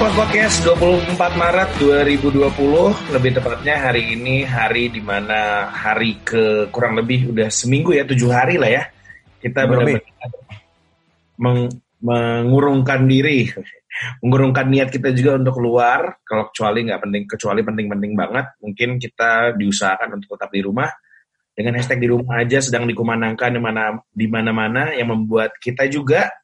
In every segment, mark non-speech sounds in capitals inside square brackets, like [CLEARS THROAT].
Tripod Podcast 24 Maret 2020 Lebih tepatnya hari ini hari di mana hari ke kurang lebih udah seminggu ya tujuh hari lah ya. Kita benar-benar meng, mengurungkan diri. [LAUGHS] Mengurungkan niat kita juga untuk keluar. Kalau kecuali nggak penting kecuali penting-penting banget Mungkin kita diusahakan untuk tetap di rumah. Dengan hashtag di rumah aja sedang dikumandangkan di mana di mana-mana yang membuat kita juga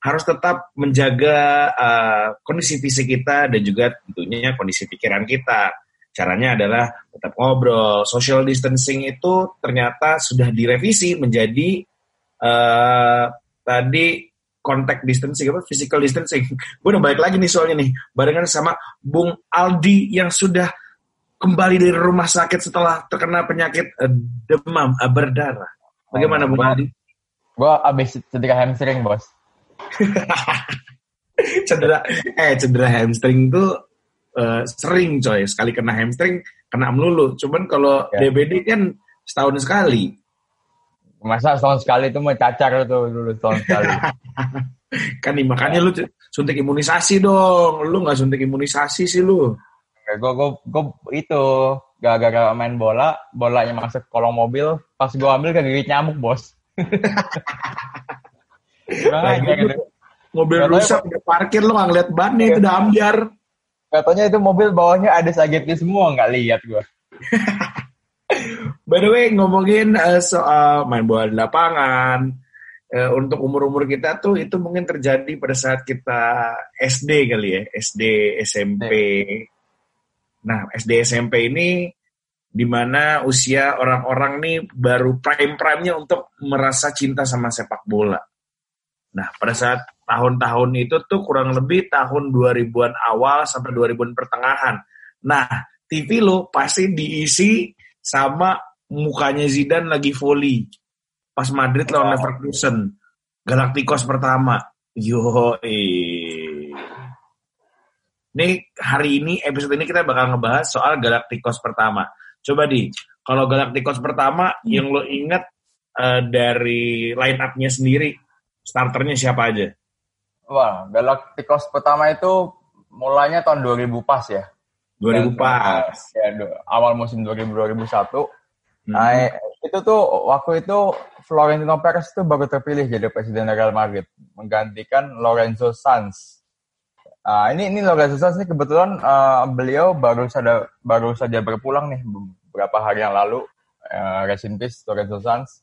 harus tetap menjaga uh, kondisi fisik kita dan juga tentunya kondisi pikiran kita. Caranya adalah tetap ngobrol. Social distancing itu ternyata sudah direvisi menjadi uh, tadi contact distancing apa physical distancing. [LAUGHS] Gue udah balik lagi nih soalnya nih barengan sama Bung Aldi yang sudah kembali dari rumah sakit setelah terkena penyakit uh, demam uh, berdarah. Bagaimana oh, Bung Aldi? Gue abis cedera hamstring bos. [LAUGHS] cedera eh cedera hamstring tuh uh, sering coy sekali kena hamstring kena melulu. Cuman kalau ya. DBD kan setahun sekali. Masa setahun sekali itu mau cacar tuh dulu setahun sekali. [LAUGHS] kan nih, makanya ya. lu suntik imunisasi dong. Lu nggak suntik imunisasi sih lu gue gue gue itu gara-gara main bola bolanya masuk kolong mobil pas gue ambil kegigit nyamuk bos [LAUGHS] nah, gitu. mobil Katanya, rusak udah parkir lo nggak ngeliat bannya itu udah ambiar. Katanya itu mobil bawahnya ada sagetnya semua nggak lihat gue [LAUGHS] by the way ngomongin uh, soal main bola di lapangan uh, untuk umur-umur kita tuh itu mungkin terjadi pada saat kita SD kali ya SD SMP Nah, SD SMP ini di mana usia orang-orang nih baru prime-prime-nya untuk merasa cinta sama sepak bola. Nah, pada saat tahun-tahun itu tuh kurang lebih tahun 2000-an awal sampai 2000-an pertengahan. Nah, TV lo pasti diisi sama mukanya Zidane lagi volley. Pas Madrid lawan Leverkusen. Galacticos pertama. Yo, eh ini hari ini episode ini kita bakal ngebahas soal Galacticos pertama. Coba di kalau Galacticos pertama hmm. yang lo inget uh, dari line up-nya sendiri, starternya siapa aja? Wah, Galacticos pertama itu mulanya tahun 2000 pas ya. 2000 pas. Ya, awal musim 2000 2001. Hmm. Nah, itu tuh waktu itu Florentino Perez itu baru terpilih jadi presiden Real Madrid, menggantikan Lorenzo Sanz Uh, ini ini Lorenzo Sanz ini kebetulan uh, beliau baru saja baru saja berpulang nih beberapa hari yang lalu. Uh, rest in peace Lorenzo Sanz.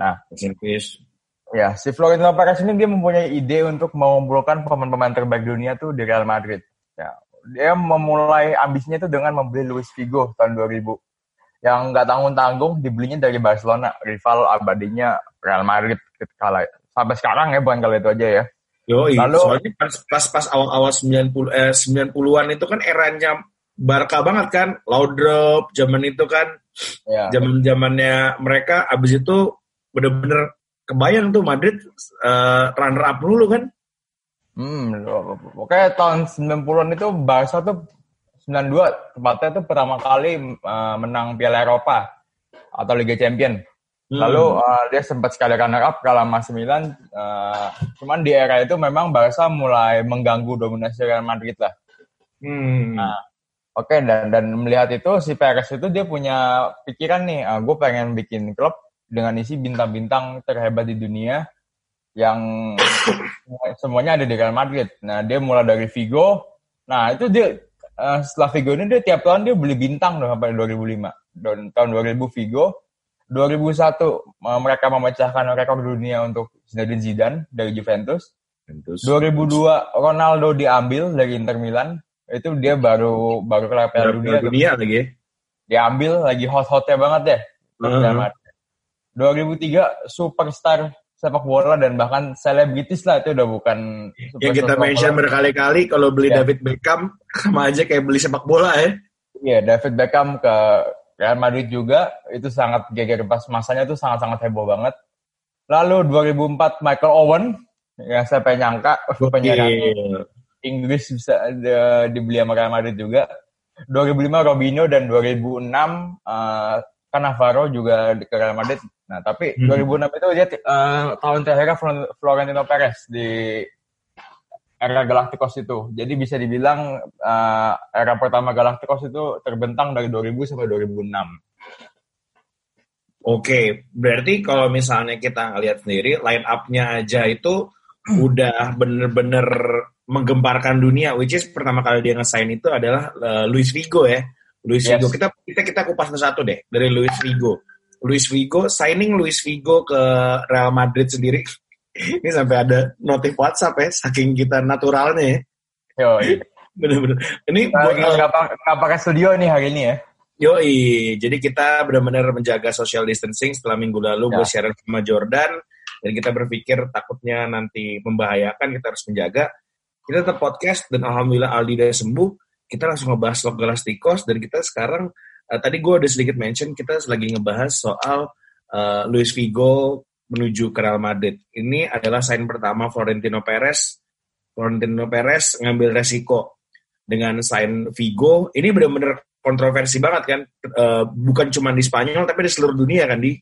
Nah, rest in peace. Ya, si Florentino Perez ini dia mempunyai ide untuk mengumpulkan pemain-pemain terbaik dunia tuh di Real Madrid. Ya, dia memulai ambisinya itu dengan membeli Luis Figo tahun 2000 yang nggak tanggung-tanggung dibelinya dari Barcelona, rival abadinya Real Madrid kala sampai sekarang ya bukan kali itu aja ya. Yo, Lalu, soalnya pas pas, pas awal-awal 90 eh 90-an itu kan eranya Barca banget kan, Laudrup zaman itu kan. Ya. Zaman-zamannya mereka abis itu bener-bener kebayang tuh Madrid uh, runner up dulu kan. Hmm, oke tahun 90-an itu Barca tuh 92 tempatnya tuh pertama kali uh, menang Piala Eropa atau Liga Champion. Hmm. Lalu uh, dia sempat sekali runner up kalah sama Milan. Uh, cuman di era itu memang Barca mulai mengganggu dominasi Real Madrid lah. Hmm. Nah, oke okay, dan dan melihat itu si Perez itu dia punya pikiran nih, uh, gue pengen bikin klub dengan isi bintang-bintang terhebat di dunia yang [COUGHS] semuanya ada di Real Madrid. Nah, dia mulai dari Vigo. Nah, itu dia uh, setelah Vigo ini dia tiap tahun dia beli bintang dong sampai 2005. Dan tahun 2000 Vigo, 2001 mereka memecahkan rekor dunia untuk Zinedine Zidane dari Juventus. Juventus. 2002 Ronaldo diambil dari Inter Milan. Itu dia baru baru kelar Piala Dunia. dunia lagi. Ya? Diambil lagi hot-hotnya banget deh. Uh -huh. 2003 superstar sepak bola dan bahkan selebritis lah itu udah bukan yang kita mention berkali-kali kalau beli ya. David Beckham sama aja kayak beli sepak bola ya. Iya, David Beckham ke Real Madrid juga itu sangat geger pas masanya itu sangat-sangat heboh banget. Lalu 2004 Michael Owen yang saya pengen nyangka [LAUGHS] penyerang Inggris bisa di, dibeli sama Real Madrid juga. 2005 Robinho dan 2006 uh, Cannavaro juga ke Real Madrid. Nah, tapi hmm. 2006 itu dia uh, tahun terakhir Florentino Perez di era Galacticos itu. Jadi bisa dibilang uh, era pertama Galacticos itu terbentang dari 2000 sampai 2006. Oke, berarti kalau misalnya kita ngelihat sendiri line up-nya aja itu udah bener-bener menggemparkan dunia, which is pertama kali dia nge-sign itu adalah uh, Luis Figo ya. Luis yes. Figo. Kita kita kita kupas satu deh dari Luis Figo. Luis Figo signing Luis Figo ke Real Madrid sendiri. [LAUGHS] Ini sampai ada notif WhatsApp ya, saking kita naturalnya ya. Yo, [LAUGHS] bener-bener. Ini nah, buat nggak pakai studio nih hari ini ya. Yoi, jadi kita benar-benar menjaga social distancing setelah minggu lalu ya. gue siaran sama Jordan dan kita berpikir takutnya nanti membahayakan kita harus menjaga. Kita tetap podcast dan alhamdulillah Aldi udah sembuh. Kita langsung ngebahas Lok Galastikos dan kita sekarang uh, tadi gue udah sedikit mention kita lagi ngebahas soal uh, Luis Figo menuju ke Real Madrid. Ini adalah sign pertama Florentino Perez. Florentino Perez ngambil resiko dengan sign Figo. Ini benar-benar kontroversi banget kan, uh, bukan cuma di Spanyol tapi di seluruh dunia kan di.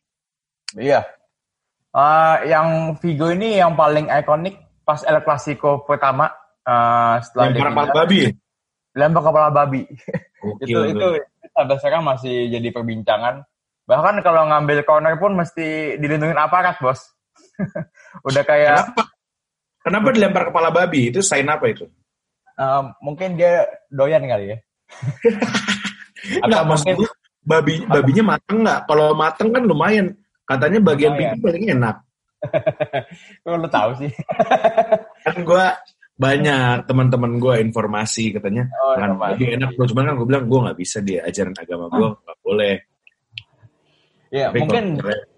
Iya. Uh, yang Vigo ini yang paling ikonik pas El Clasico pertama uh, setelah lempar kepala babi. Lempar kepala babi. [LAUGHS] itu itu sampai sekarang masih jadi perbincangan. Bahkan kalau ngambil corner pun mesti dilindungi aparat, Bos. [LAUGHS] Udah kayak Kenapa? Kenapa dilempar kepala babi? Itu sign apa itu? Uh, mungkin dia doyan kali ya. [LAUGHS] Atau maksud gue, babi babinya mateng nggak? Kalau mateng kan lumayan. Katanya bagian pinggir paling enak. [LAUGHS] Kok lo tahu sih? kan gue banyak teman-teman gue informasi katanya oh, kan lebih enak gue cuman kan gue bilang gue nggak bisa dia ajaran agama gue nggak boleh ya Tapi mungkin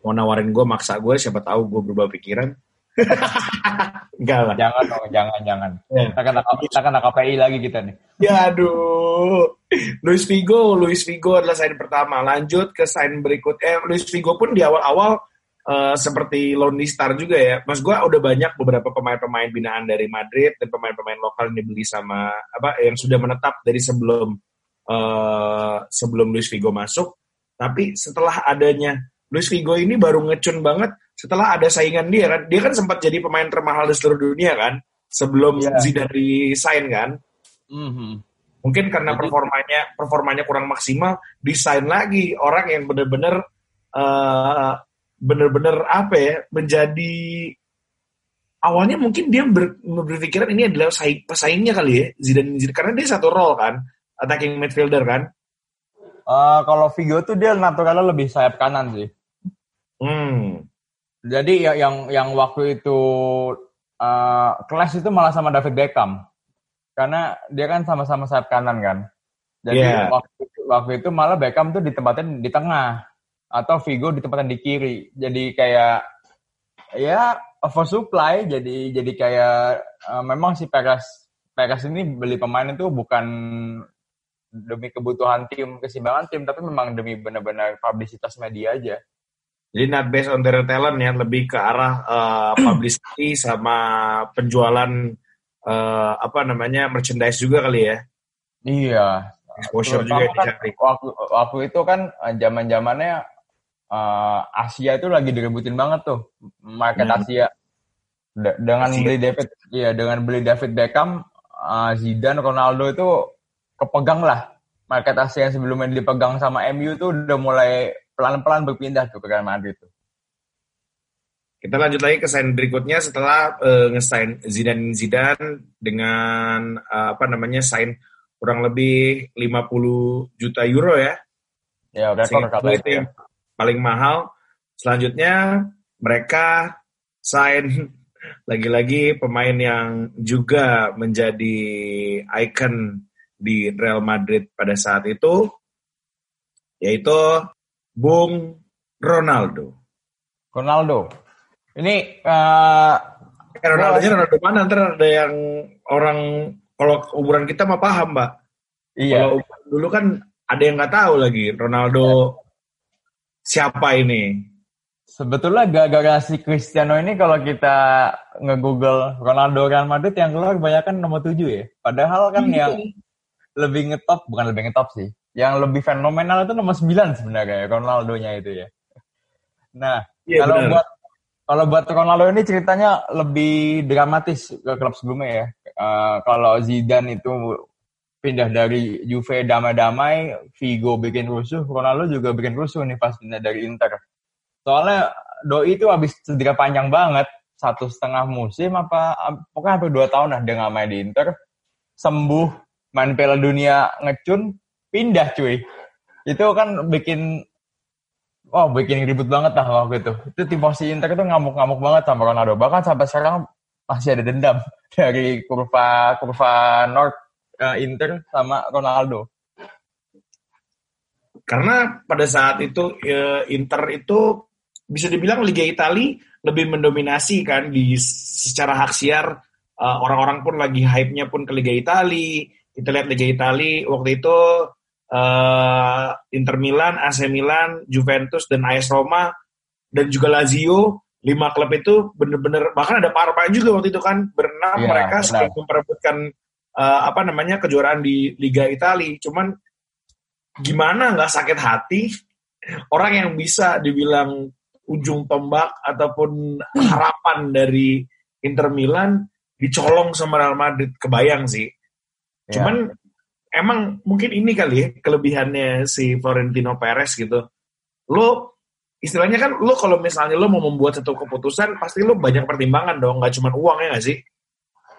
mau nawarin gue maksa gue siapa tahu gue berubah pikiran [LAUGHS] Enggak lah. Jangan dong, jangan, jangan. Ya. Kita kena, kita kena KPI lagi kita nih. Ya aduh. Luis Figo, Luis Figo adalah sign pertama. Lanjut ke sign berikut. Eh, Luis Figo pun di awal-awal uh, seperti Lonely Star juga ya. Mas gue udah banyak beberapa pemain-pemain binaan dari Madrid dan pemain-pemain lokal yang dibeli sama apa yang sudah menetap dari sebelum uh, sebelum Luis Figo masuk. Tapi setelah adanya Luis Figo ini baru ngecun banget setelah ada saingan dia kan dia kan sempat jadi pemain termahal di seluruh dunia kan sebelum yeah. Zidane sign kan mm-hmm. mungkin karena performanya performanya kurang maksimal desain lagi orang yang benar-benar uh, benar-benar apa ya menjadi awalnya mungkin dia ber, berpikiran ini adalah saing, pesaingnya kali ya Zidane, Zidane karena dia satu role kan attacking midfielder kan uh, kalau Vigo tuh dia naturalnya lebih sayap kanan sih hmm jadi ya, yang yang waktu itu uh, kelas itu malah sama David Beckham. Karena dia kan sama-sama sayap kanan kan. Jadi yeah. waktu, waktu itu malah Beckham tuh ditempatin di tengah atau Vigo ditempatin di kiri. Jadi kayak ya oversupply jadi jadi kayak uh, memang si Perez Perez ini beli pemain itu bukan demi kebutuhan tim keseimbangan tim tapi memang demi benar-benar publisitas media aja. Jadi not based on their talent ya, lebih ke arah uh, [CLEARS THROAT] publicity sama penjualan uh, apa namanya merchandise juga kali ya. Iya. Exposure juga kan, Waktu, waktu itu kan zaman zamannya uh, Asia itu lagi direbutin banget tuh market hmm. Asia. De dengan Asia. beli David, iya dengan beli David Beckham, uh, Zidane, Ronaldo itu kepegang lah market Asia yang sebelumnya dipegang sama MU tuh udah mulai pelan-pelan berpindah ke Real Madrid tuh. Kita lanjut lagi ke sign berikutnya setelah uh, ngesign Zidane Zidane dengan uh, apa namanya sign kurang lebih 50 juta euro ya. Ya, rekor itu paling mahal. Selanjutnya mereka sign [LAUGHS] lagi-lagi pemain yang juga menjadi icon di Real Madrid pada saat itu yaitu Bung Ronaldo. Ronaldo. Ini uh, eh, Ronaldo nya Ronaldo mana? Ntar ada yang orang kalau umuran kita mah paham, Mbak. Iya. Kalau dulu kan ada yang nggak tahu lagi Ronaldo ya. Siapa ini. Sebetulnya gara-gara si Cristiano ini kalau kita nge-google Ronaldo Real Madrid yang keluar kebanyakan nomor 7 ya. Padahal kan iya. yang lebih ngetop, bukan lebih ngetop sih yang lebih fenomenal itu nomor 9 sebenarnya Ronaldo-nya itu ya. Nah, ya, kalau benar. buat kalau buat Ronaldo ini ceritanya lebih dramatis ke klub sebelumnya ya. Uh, kalau Zidane itu pindah dari Juve damai-damai, Vigo bikin rusuh, Ronaldo juga bikin rusuh nih pas pindah dari Inter. Soalnya Doi itu habis cedera panjang banget, satu setengah musim apa, pokoknya hampir dua tahun lah dia nggak main di Inter, sembuh, main Piala Dunia ngecun, pindah cuy. Itu kan bikin oh bikin ribut banget lah waktu itu. Itu tim posisi Inter itu ngamuk-ngamuk banget sama Ronaldo. Bahkan sampai sekarang masih ada dendam [LAUGHS] dari kurva kurva North uh, Inter sama Ronaldo. Karena pada saat itu uh, Inter itu bisa dibilang Liga Italia lebih mendominasi kan di secara hak siar uh, orang-orang pun lagi hype-nya pun ke Liga Italia. Kita lihat Liga Italia waktu itu uh, Inter Milan, AC Milan, Juventus dan AS Roma dan juga Lazio lima klub itu bener-bener bahkan ada Parma juga waktu itu kan berenam ya, mereka sedang memperebutkan uh, apa namanya kejuaraan di Liga Italia cuman gimana nggak sakit hati orang yang bisa dibilang ujung tombak ataupun harapan dari Inter Milan dicolong sama Real Madrid kebayang sih ya. cuman emang mungkin ini kali ya kelebihannya si Florentino Perez gitu. Lo istilahnya kan lo kalau misalnya lo mau membuat satu keputusan pasti lo banyak pertimbangan dong, nggak cuma uang ya nggak sih?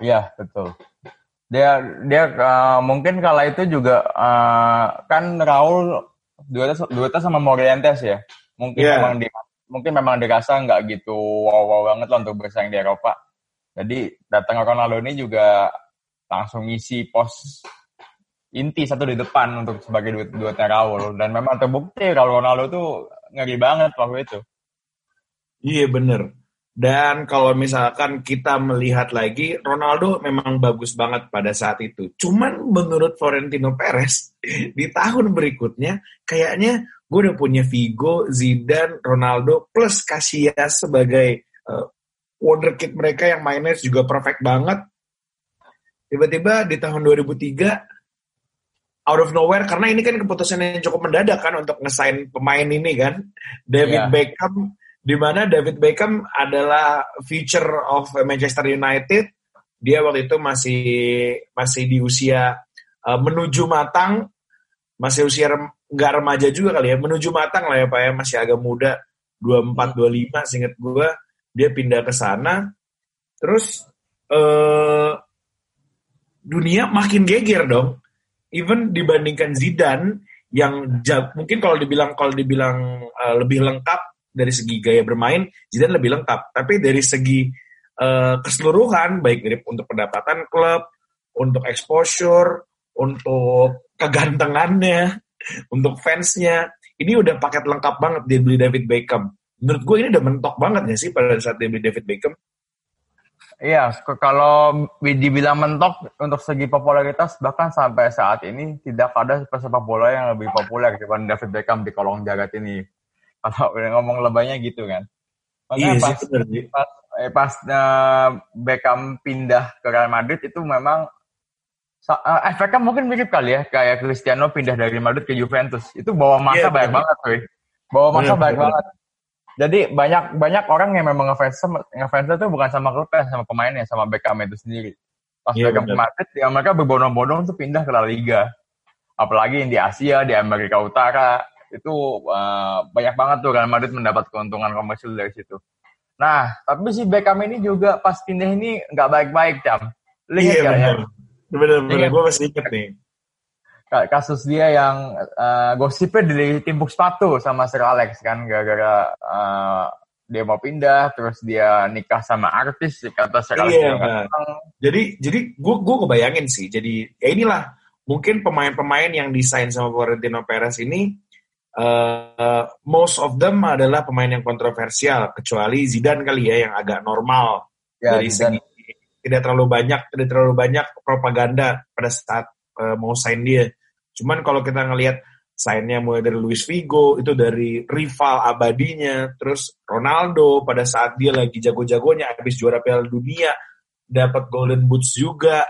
Iya betul. Dia dia uh, mungkin kala itu juga uh, kan Raul duetnya duetnya sama Morientes ya. Mungkin yeah. memang di mungkin memang dirasa nggak gitu wow wow banget lah untuk bersaing di Eropa. Jadi datang Ronaldo ini juga langsung ngisi pos inti satu di depan untuk sebagai duet duetnya Raul dan memang terbukti kalau Ronaldo tuh ngeri banget waktu itu. Iya bener. Dan kalau misalkan kita melihat lagi, Ronaldo memang bagus banget pada saat itu. Cuman menurut Florentino Perez, [LAUGHS] di tahun berikutnya, kayaknya gue udah punya Vigo, Zidane, Ronaldo, plus Casillas sebagai uh, wonderkid mereka yang mainnya juga perfect banget. Tiba-tiba di tahun 2003, out of nowhere karena ini kan keputusan yang cukup mendadak kan untuk ngesain pemain ini kan David yeah. Beckham di mana David Beckham adalah future of Manchester United. Dia waktu itu masih masih di usia uh, menuju matang. Masih usia nggak rem, remaja juga kali ya. Menuju matang lah ya pak ya. Masih agak muda. 24 25 singkat gue dia pindah ke sana. Terus uh, dunia makin geger dong. Even dibandingkan Zidane yang mungkin kalau dibilang kalau dibilang uh, lebih lengkap dari segi gaya bermain Zidane lebih lengkap. Tapi dari segi uh, keseluruhan baik dari untuk pendapatan klub untuk exposure untuk kegantengannya [LAUGHS] untuk fansnya ini udah paket lengkap banget dia beli David Beckham. Menurut gue ini udah mentok banget ya sih pada saat dia beli David Beckham? Iya, kalau dibilang mentok untuk segi popularitas bahkan sampai saat ini tidak ada pesepak bola yang lebih populer dibanding David Beckham di kolong jagat ini. [LAUGHS] Kalau ngomong lebaynya gitu kan. Makanya iya pas, sih, pas, eh, pas uh, Beckham pindah ke Real Madrid itu memang uh, efeknya mungkin mirip kali ya kayak Cristiano pindah dari Madrid ke Juventus. Itu bawa masa yeah, banyak bener. banget, tuh. Bawa masa bener, banyak banget. Jadi banyak banyak orang yang memang ngefans ngefans itu bukan sama klubnya, sama pemainnya, sama Beckham itu sendiri. Pas yeah, Beckham ke Madrid, ya mereka berbondong-bondong tuh pindah ke La Liga. Apalagi yang di Asia, di Amerika Utara, itu uh, banyak banget tuh Real Madrid mendapat keuntungan komersil dari situ. Nah, tapi si Beckham ini juga pas pindah ini nggak baik-baik, Cam. Lihat iya, ya? Bener-bener, gue masih inget nih kasus dia yang uh, gosipnya dari timpuk sepatu sama Sir Alex kan gara-gara uh, dia mau pindah terus dia nikah sama artis kata Sir Alex iya, nah. jadi jadi gue gue kebayangin sih jadi ya inilah mungkin pemain-pemain yang desain sama Florentino Perez ini uh, most of them adalah pemain yang kontroversial kecuali Zidane kali ya yang agak normal ya, dari Zidane. segi tidak terlalu banyak tidak terlalu banyak propaganda pada saat uh, mau sign dia. Cuman kalau kita ngelihat signnya mulai dari Luis Figo, itu dari rival abadinya, terus Ronaldo pada saat dia lagi jago-jagonya habis juara Piala Dunia, dapat Golden Boots juga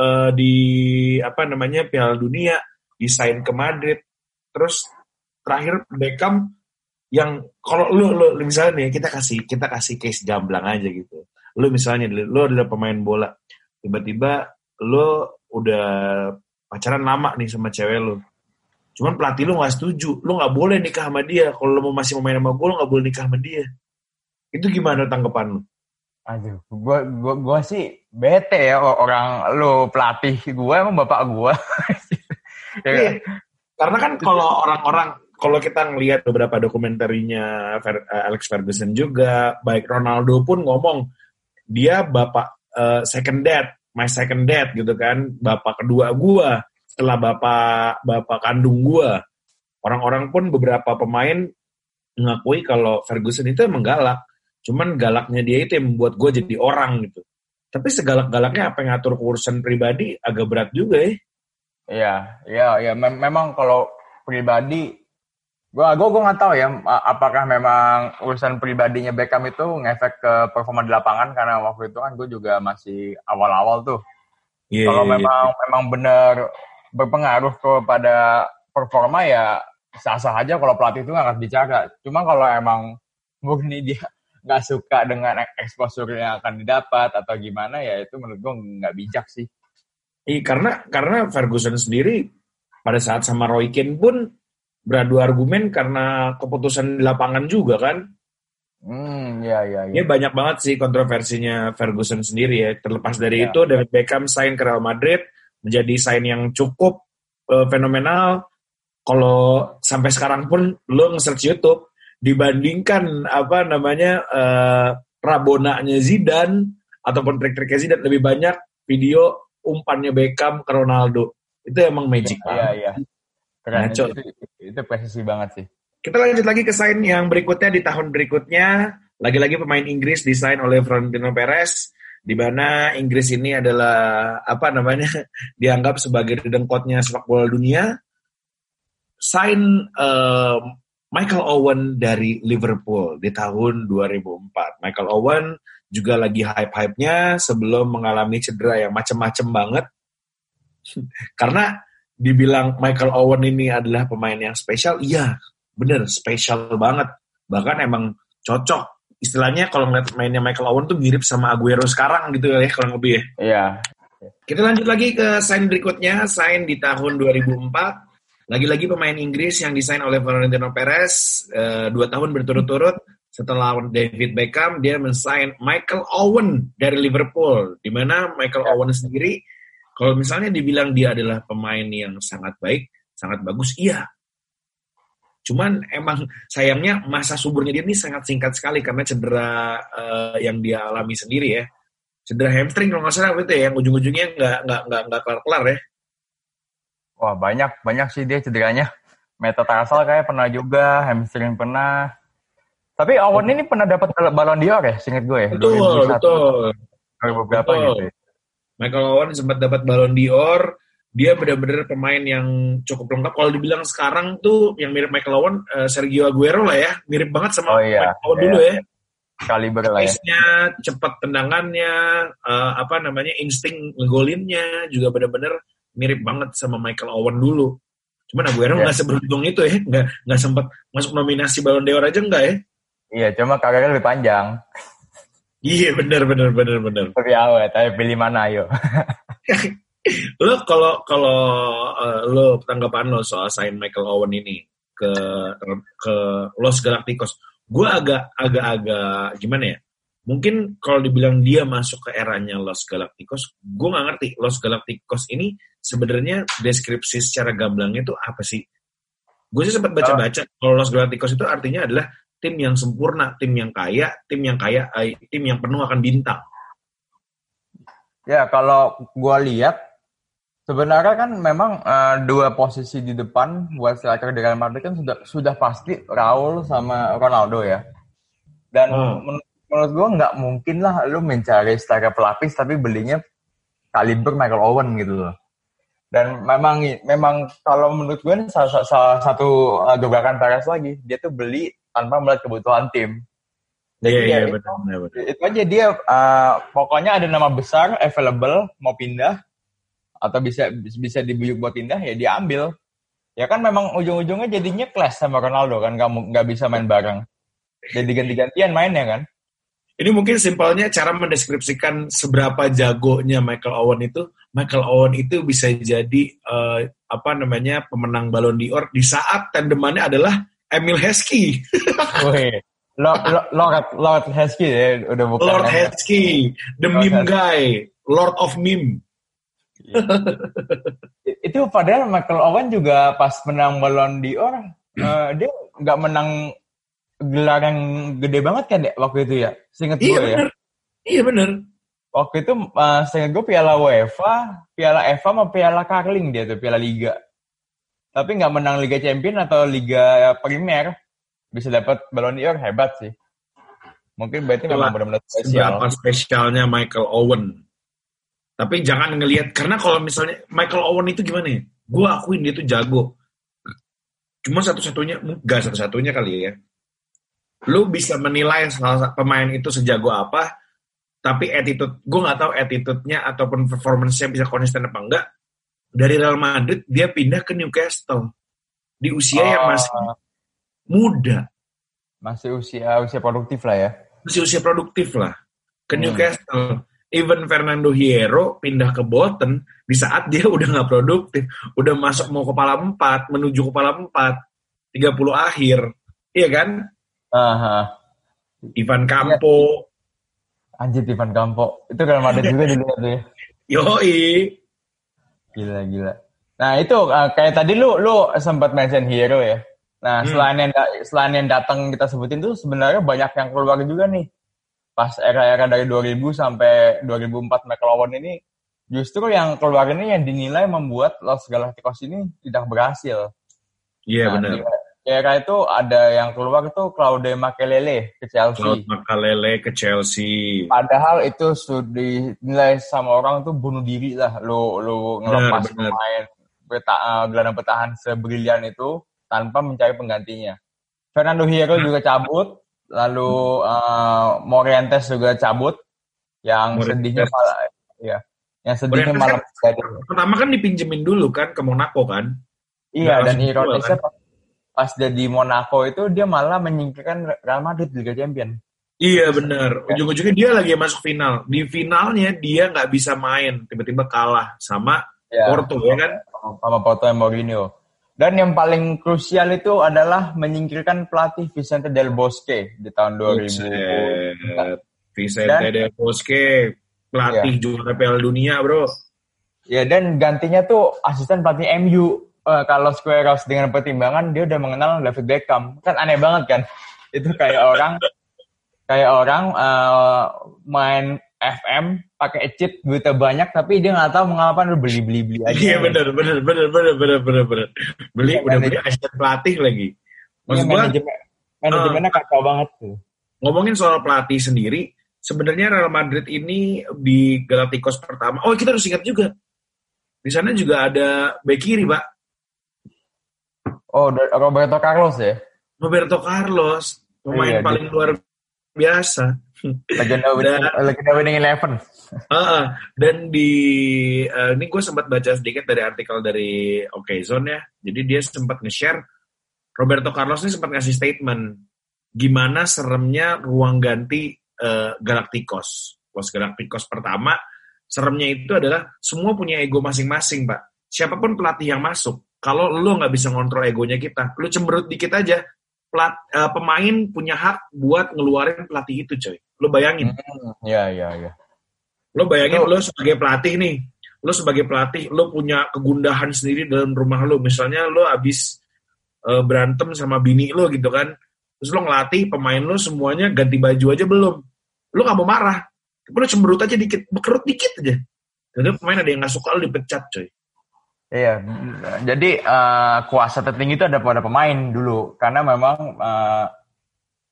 uh, di apa namanya Piala Dunia, desain ke Madrid. Terus terakhir Beckham yang kalau lu, lu misalnya nih kita kasih kita kasih case gamblang aja gitu. Lu misalnya lu adalah pemain bola tiba-tiba lo udah pacaran lama nih sama cewek lo. Cuman pelatih lo nggak setuju, lo nggak boleh nikah sama dia. Kalau mau masih mau main sama gue, lo nggak boleh nikah sama dia. Itu gimana tanggapan lo? Aduh, gua gua gua sih bete ya orang lo pelatih gua emang bapak gua. [LAUGHS] ya, iya. Karena kan kalau orang-orang kalau kita ngelihat beberapa dokumenterinya eh, Alex Ferguson juga, baik Ronaldo pun ngomong dia bapak uh, second dad, my second dad gitu kan, bapak kedua gua setelah bapak bapak kandung gua. Orang-orang pun beberapa pemain mengakui kalau Ferguson itu emang galak. Cuman galaknya dia itu yang membuat gue jadi orang gitu. Tapi segalak-galaknya apa yang ngatur urusan pribadi agak berat juga ya. Iya, iya, iya. Mem memang kalau pribadi Gua gua gua nggak tahu ya apakah memang urusan pribadinya Beckham itu ngefek ke performa di lapangan karena waktu itu kan gue juga masih awal-awal tuh. Yeah, Kalau yeah, iya. memang yeah. memang benar berpengaruh kepada performa ya sah-sah aja kalau pelatih itu nggak akan bicara. Cuma kalau emang [LAUGHS] murni dia nggak suka dengan exposure yang akan didapat atau gimana ya itu menurut gue nggak bijak sih. Iya karena karena Ferguson sendiri pada saat sama Roy Keane pun beradu argumen karena keputusan di lapangan juga kan. Hmm, ya, ya, ya. Ini banyak banget sih kontroversinya Ferguson sendiri ya. Terlepas dari ya. itu, David Beckham sign ke Real Madrid menjadi sign yang cukup uh, fenomenal. Kalau sampai sekarang pun lo nge-search YouTube dibandingkan apa namanya uh, rabonanya Zidane ataupun trik-triknya Zidane lebih banyak video umpannya Beckham ke Ronaldo. Itu emang magic ya, banget. Iya, iya. Keren, itu, itu, itu presisi banget sih. Kita lanjut lagi ke sign yang berikutnya di tahun berikutnya. Lagi-lagi pemain Inggris desain oleh Florentino Perez di mana Inggris ini adalah apa namanya [LAUGHS] dianggap sebagai dengkotnya sepak bola dunia. Sign uh, Michael Owen dari Liverpool di tahun 2004. Michael Owen juga lagi hype-hype-nya sebelum mengalami cedera yang macem-macem banget. [LAUGHS] Karena dibilang Michael Owen ini adalah pemain yang spesial, iya bener spesial banget. Bahkan emang cocok. Istilahnya kalau ngeliat mainnya Michael Owen tuh mirip sama Aguero sekarang gitu ya kurang lebih ya. Iya. Kita lanjut lagi ke sign berikutnya, sign di tahun 2004. Lagi-lagi pemain Inggris yang desain oleh Florentino Perez uh, dua tahun berturut-turut setelah David Beckham dia mensign Michael Owen dari Liverpool di mana Michael. Owen sendiri kalau misalnya dibilang dia adalah pemain yang sangat baik, sangat bagus, iya. Cuman emang sayangnya masa suburnya dia ini sangat singkat sekali karena cedera uh, yang dia alami sendiri ya. Cedera hamstring kalau nggak salah itu ya, yang ujung-ujungnya nggak nggak nggak nggak kelar-kelar ya. Wah banyak banyak sih dia cederanya. Metatarsal kayak pernah juga, hamstring pernah. Tapi Owen ini pernah dapat balon dior ya, singkat gue ya. Betul, 2001. betul. Beberapa betul. gitu. Ya. Michael Owen sempat dapat Ballon d'Or. Dia benar-benar pemain yang cukup lengkap. Kalau dibilang sekarang tuh yang mirip Michael Owen, uh, Sergio Aguero lah ya. Mirip banget sama oh, iya. Michael Owen iya. dulu ya. Kaliber lah ya. cepat tendangannya, uh, apa namanya, insting ngegolinnya juga benar-benar mirip banget sama Michael Owen dulu. Cuman Aguero iya. nggak yeah. seberuntung itu ya, nggak nggak sempat masuk nominasi Ballon d'Or aja enggak ya? Iya, cuma karirnya lebih panjang. Iya benar benar benar benar. Tapi awet, tapi pilih mana ayo. [LAUGHS] lo kalau kalau uh, lo tanggapan lo soal sign Michael Owen ini ke ke Los Galacticos, gue agak agak agak gimana ya? Mungkin kalau dibilang dia masuk ke eranya Los Galacticos, gue nggak ngerti Los Galacticos ini sebenarnya deskripsi secara gamblangnya itu apa sih? Gue sih sempat baca-baca kalau Los Galacticos itu artinya adalah tim yang sempurna, tim yang kaya, tim yang kaya, eh, tim yang penuh akan bintang. Ya, kalau gue lihat sebenarnya kan memang uh, dua posisi di depan buat striker di Real Madrid kan sudah sudah pasti Raul sama Ronaldo ya. Dan hmm. men menurut gue nggak mungkin lah lu mencari striker pelapis tapi belinya kaliber Michael Owen gitu loh. Dan memang memang kalau menurut gue ini salah, salah satu uh, gebrakan Perez lagi, dia tuh beli tanpa melihat kebutuhan tim. Jadi yeah, yeah, betul. Itu aja dia uh, pokoknya ada nama besar available mau pindah atau bisa bisa dibuyuk buat pindah ya dia ambil. Ya kan memang ujung-ujungnya jadinya clash sama Ronaldo kan nggak nggak bisa main bareng. Jadi ganti-gantian mainnya kan. ini mungkin simpelnya cara mendeskripsikan seberapa jagonya Michael Owen itu. Michael Owen itu bisa jadi uh, apa namanya pemenang Ballon d'Or di saat tandemannya adalah Emil Heskey. Lord, Lord, Lord Heskey ya, udah bukan. Lord Heskey, the Lord meme guy, Lord of meme. itu padahal Michael Owen juga pas menang Ballon d'Or, uh, dia nggak menang gelar yang gede banget kan ya waktu itu ya? Seingat iya, gue ya. Iya bener. Waktu itu uh, seingat gue Piala UEFA, Piala FA sama Piala Carling dia tuh, Piala Liga. Tapi nggak menang Liga Champion atau Liga Premier bisa dapat Ballon d'Or hebat sih. Mungkin berarti memang benar-benar spesial. Berapa spesialnya Michael Owen. Tapi jangan ngelihat karena kalau misalnya Michael Owen itu gimana ya? Gue akuin dia itu jago. Cuma satu-satunya, enggak satu-satunya kali ya. Lu bisa menilai salah pemain itu sejago apa, tapi attitude, gue nggak tahu attitude-nya ataupun performance-nya bisa konsisten apa enggak. Dari Real Madrid dia pindah ke Newcastle di usia oh. yang masih muda. Masih usia usia produktif lah ya. Masih usia produktif lah. Ke hmm. Newcastle. Even Fernando Hierro pindah ke Bolton di saat dia [LAUGHS] udah nggak produktif, udah masuk mau kepala empat, menuju kepala empat, 30 akhir, iya kan? Aha. Ivan Campo. Ya. Anjir Ivan Campo. Itu kalau ada juga dulu tuh ya. Yoi. Gila gila. Nah itu uh, kayak tadi lu lu sempat mention Hero ya. Nah, hmm. selain yang selain yang datang kita sebutin tuh sebenarnya banyak yang keluar juga nih. Pas era-era dari 2000 sampai 2004 McLawan ini justru yang keluar ini yang dinilai membuat Los Galacticos ini tidak berhasil. Iya yeah, nah, benar. Di era itu ada yang keluar itu Claude Makelele ke Chelsea. Claude Makelele ke Chelsea. Padahal itu sudah dinilai sama orang tuh bunuh diri lah. Lu lu ngelepas pemain peta, uh, gelandang bertahan sebrilian itu tanpa mencari penggantinya. Fernando Hierro juga cabut, lalu uh, Morientes juga cabut. Yang Morientes. sedihnya malah ya, yang sedihnya malah kan, pertama kan dipinjemin dulu kan ke Monaco kan? Iya, dan ironisnya kan? Pas dia di Monaco itu dia malah menyingkirkan Real Madrid Liga Champion. Iya benar. Ya. Ujung-ujungnya dia lagi masuk final. Di finalnya dia nggak bisa main, tiba-tiba kalah sama ya, Porto ya kan? Sama Porto yang Mourinho. Dan yang paling krusial itu adalah menyingkirkan pelatih Vicente Del Bosque di tahun 2000. Vicente dan, Del Bosque, pelatih ya. juara Piala Dunia, Bro. Ya, dan gantinya tuh asisten pelatih MU. Uh, kalau Squarehouse dengan pertimbangan dia udah mengenal David Beckham. Kan aneh banget kan? Itu kayak orang kayak orang uh, main FM pakai cheat duitnya banyak tapi dia nggak tahu mengapa lu beli beli beli aja. Iya benar benar benar benar benar benar benar. Beli ya, udah beli asisten pelatih lagi. Iya, Maksud ya, gua manajemen, manajemennya uh, kacau banget tuh. Ngomongin soal pelatih sendiri, sebenarnya Real Madrid ini di Galacticos pertama. Oh kita harus ingat juga. Di sana juga ada bek kiri, Pak. Oh, Roberto Carlos ya? Roberto Carlos, pemain iya, paling luar biasa. Legenda [LAUGHS] winning, legenda winning eleven. [LAUGHS] Uh, dan di uh, ini gue sempat baca sedikit dari artikel dari Zone ya. Jadi dia sempat nge-share Roberto Carlos ini sempat ngasih statement gimana seremnya ruang ganti uh, Galacticos. Los Galacticos pertama seremnya itu adalah semua punya ego masing-masing, Pak. Siapa pun pelatih yang masuk, kalau lo nggak bisa ngontrol egonya kita, lo cemberut dikit aja, pelat, uh, pemain punya hak buat ngeluarin pelatih itu, coy. Lo bayangin. Hmm, ya, ya, ya. Lo bayangin lo, sebagai pelatih nih, lo sebagai pelatih, lo punya kegundahan sendiri dalam rumah lo. Misalnya lo abis uh, berantem sama bini lo gitu kan, terus lo ngelatih pemain lo semuanya ganti baju aja belum. Lo gak mau marah, lo cemberut aja dikit, bekerut dikit aja. Jadi pemain ada yang gak suka lo dipecat coy. Iya, jadi uh, kuasa tertinggi itu ada pada pemain dulu, karena memang uh,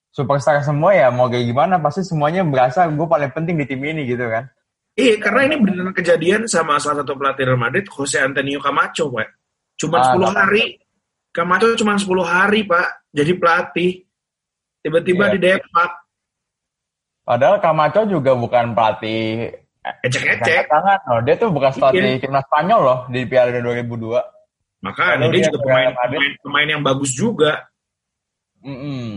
superstar semua ya mau kayak gimana pasti semuanya berasa gue paling penting di tim ini gitu kan. Iya, karena ini benar kejadian sama salah satu pelatih Real Madrid, Jose Antonio Camacho, Pak. Cuma ah, 10 hari. Camacho cuma 10 hari, Pak, jadi pelatih. Tiba-tiba iya. di Depak. Padahal Camacho juga bukan pelatih ecek-ecek. Tangan, oh, dia tuh bukan pelatih timnas Spanyol loh di Piala 2002. Maka dia, dia juga pemain, pemain, pemain yang bagus juga. Mm -mm.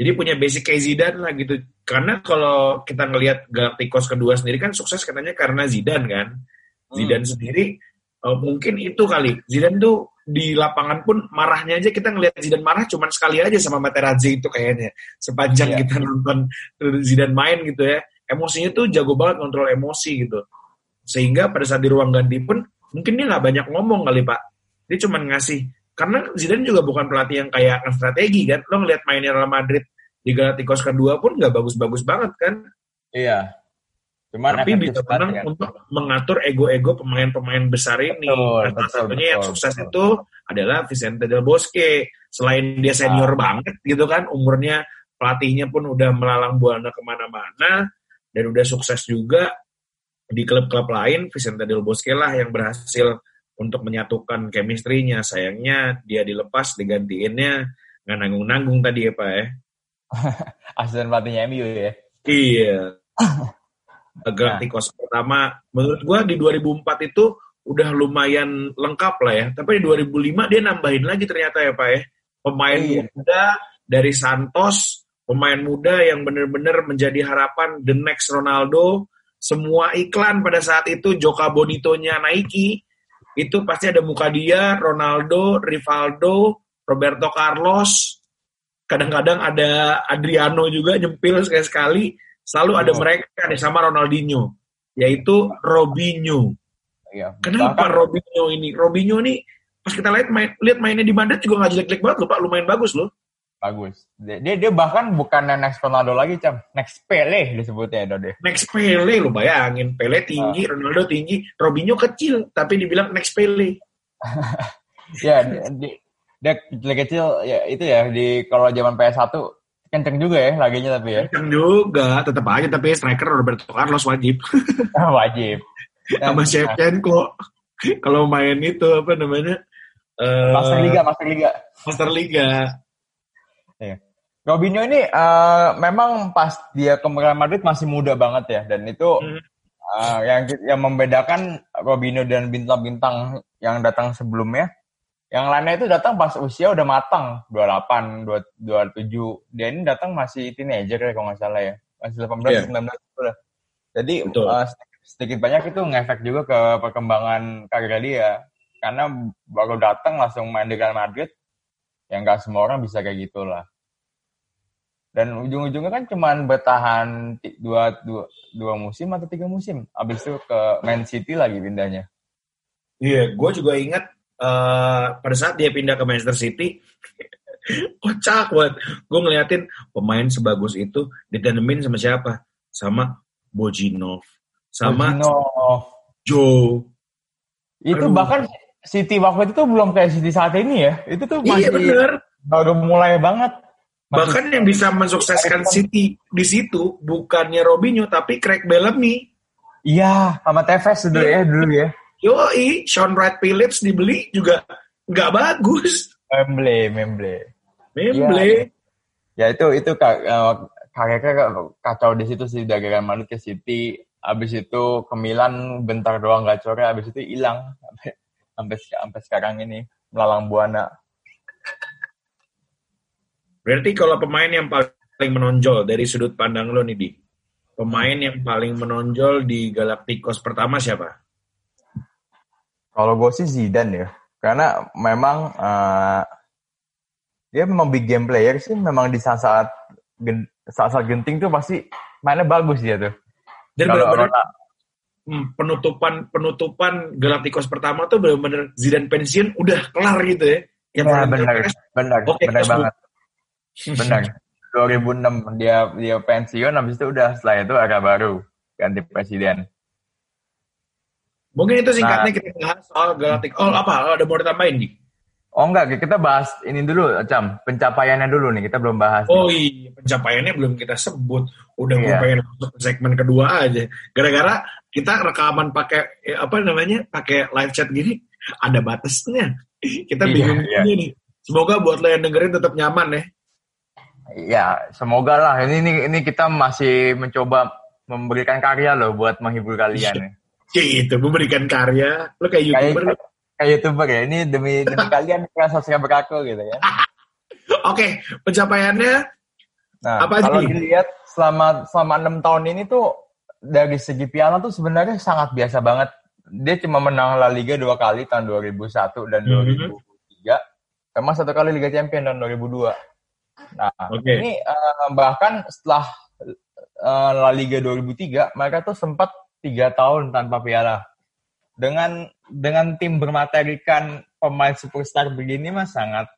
Jadi punya basic kayak Zidane lah gitu. Karena kalau kita ngelihat Galacticos kedua sendiri kan sukses katanya karena Zidane kan. Hmm. Zidane sendiri uh, mungkin itu kali. Zidane tuh di lapangan pun marahnya aja kita ngelihat Zidane marah cuman sekali aja sama Materazzi itu kayaknya. Sepanjang yeah. kita nonton Zidane main gitu ya. Emosinya tuh jago banget kontrol emosi gitu. Sehingga pada saat di ruang ganti pun mungkin dia nggak banyak ngomong kali Pak. Dia cuma ngasih karena Zidane juga bukan pelatih yang kayak strategi kan. Lo ngeliat mainnya Real Madrid di Galacticos kedua pun nggak bagus-bagus banget kan. Iya. Cuman Tapi bisa menang kan? untuk mengatur ego-ego pemain-pemain besar ini. Betul, nah, salah satunya betul, yang sukses betul. itu adalah Vicente Del Bosque. Selain dia senior ah. banget gitu kan, umurnya pelatihnya pun udah melalang buana ke mana-mana dan udah sukses juga di klub-klub lain. Vicente Del Bosque lah yang berhasil untuk menyatukan chemistry-nya. Sayangnya dia dilepas digantiinnya nggak nanggung-nanggung tadi ya Pak ya. [LAUGHS] Asisten pelatihnya MU ya. Iya. [LAUGHS] Galacticos nah. pertama menurut gua di 2004 itu udah lumayan lengkap lah ya. Tapi di 2005 dia nambahin lagi ternyata ya Pak ya. Pemain iya. muda dari Santos, pemain muda yang benar-benar menjadi harapan the next Ronaldo. Semua iklan pada saat itu Joka Bonito-nya Nike itu pasti ada muka dia, Ronaldo, Rivaldo, Roberto Carlos, kadang-kadang ada Adriano juga nyempil sekali-sekali selalu ada oh. mereka nih sama Ronaldinho, yaitu Robinho. Ya, Kenapa bahkan, Robinho ini? Robinho ini pas kita lihat main, lihat mainnya di Madrid juga nggak jelek-jelek banget loh Pak, lumayan bagus loh. Bagus. Dia dia bahkan bukan next Ronaldo lagi, Cam. Next Pele disebutnya itu deh. Next Pele lo bayangin. Pele tinggi, uh. Ronaldo tinggi, Robinho kecil tapi dibilang next Pele. [LAUGHS] ya, dia, dia, dia kecil ya itu ya di kalau zaman PS1 Kenceng juga ya laginya tapi ya. Kenceng juga, tetap aja tapi striker Roberto Carlos wajib. [LAUGHS] Ah, wajib. [LAUGHS] Sama Shevchenko. Kalau main itu apa namanya? Uh, Master Liga, Master Liga. Master Liga. Iya. Robinho ini uh, memang pas dia ke Real Madrid masih muda banget ya dan itu hmm. uh, yang yang membedakan Robinho dan bintang-bintang yang datang sebelumnya yang lainnya itu datang pas usia udah matang, 28, 27. Dia ini datang masih teenager ya kalau nggak salah ya. Masih 18, yeah. 19 udah. Jadi uh, sedikit banyak itu ngefek juga ke perkembangan karir dia. Karena baru datang langsung main di Real Madrid, yang nggak semua orang bisa kayak gitulah. Dan ujung-ujungnya kan cuma bertahan dua, dua, dua musim atau tiga musim. Abis itu ke Man City lagi pindahnya. Iya, yeah, gue juga ingat uh, pada saat dia pindah ke Manchester City [LAUGHS] kocak banget gue ngeliatin pemain sebagus itu ditanemin sama siapa sama Bojinov sama Bojinov. Joe itu Aduh. bahkan City waktu itu belum kayak City saat ini ya itu tuh iya, masih iya, bener. baru mulai banget masih bahkan yang bisa mensukseskan City di situ bukannya Robinho tapi Craig Bellamy iya sama Tevez dulu ya dulu ya Yoi, Sean Wright Phillips dibeli juga nggak bagus. Memble, memble. Memble. Ya, ya itu itu kakeknya kacau di situ sih dari Real Madrid ke City. Abis itu ke Milan bentar doang gacornya, abis itu hilang sampai sampai sekarang ini melalang buana. Berarti kalau pemain yang paling menonjol dari sudut pandang lo nih, Di, pemain yang paling menonjol di Galacticos pertama siapa? Kalau gue sih Zidane ya, karena memang uh, dia memang big game player sih, memang di saat-saat saat-saat genting tuh pasti mainnya bagus dia tuh. Dan hmm, penutupan penutupan Galacticos pertama tuh benar-benar Zidane pensiun udah kelar gitu ya. Ya, ya benar, benar, okay, benar banget. [LAUGHS] Benar. 2006 dia dia pensiun, habis itu udah setelah itu era baru ganti presiden. Mungkin itu singkatnya nah, kita bahas soal Galactic. Oh apa? Ada mau ditambahin nih? Oh enggak, kita bahas ini dulu, Cam. Pencapaiannya dulu nih, kita belum bahas. Oh iya, pencapaiannya belum kita sebut. Udah iya. mau pengen masuk segmen kedua aja. Gara-gara kita rekaman pakai eh, apa namanya? Pakai live chat gini, ada batasnya. Kita iya, bingung iya, iya. nih. Semoga buat lo yang dengerin tetap nyaman ya. Iya, semoga lah. Ini, ini ini kita masih mencoba memberikan karya loh buat menghibur kalian. ya. Gitu, memberikan karya. Lo kayak YouTuber. Kayak, kayak YouTuber ya. Ini demi demi [LAUGHS] kalian yang subscriber aku gitu ya. [LAUGHS] Oke, okay, pencapaiannya Nah, Apa kalau dilihat selama selama enam tahun ini tuh dari segi piala tuh sebenarnya sangat biasa banget. Dia cuma menang La Liga dua kali tahun 2001 dan mm -hmm. 2003, sama satu kali Liga Champions tahun 2002. Nah, okay. ini uh, bahkan setelah uh, La Liga 2003, mereka tuh sempat tiga tahun tanpa piala. Dengan dengan tim bermaterikan pemain superstar begini mah sangat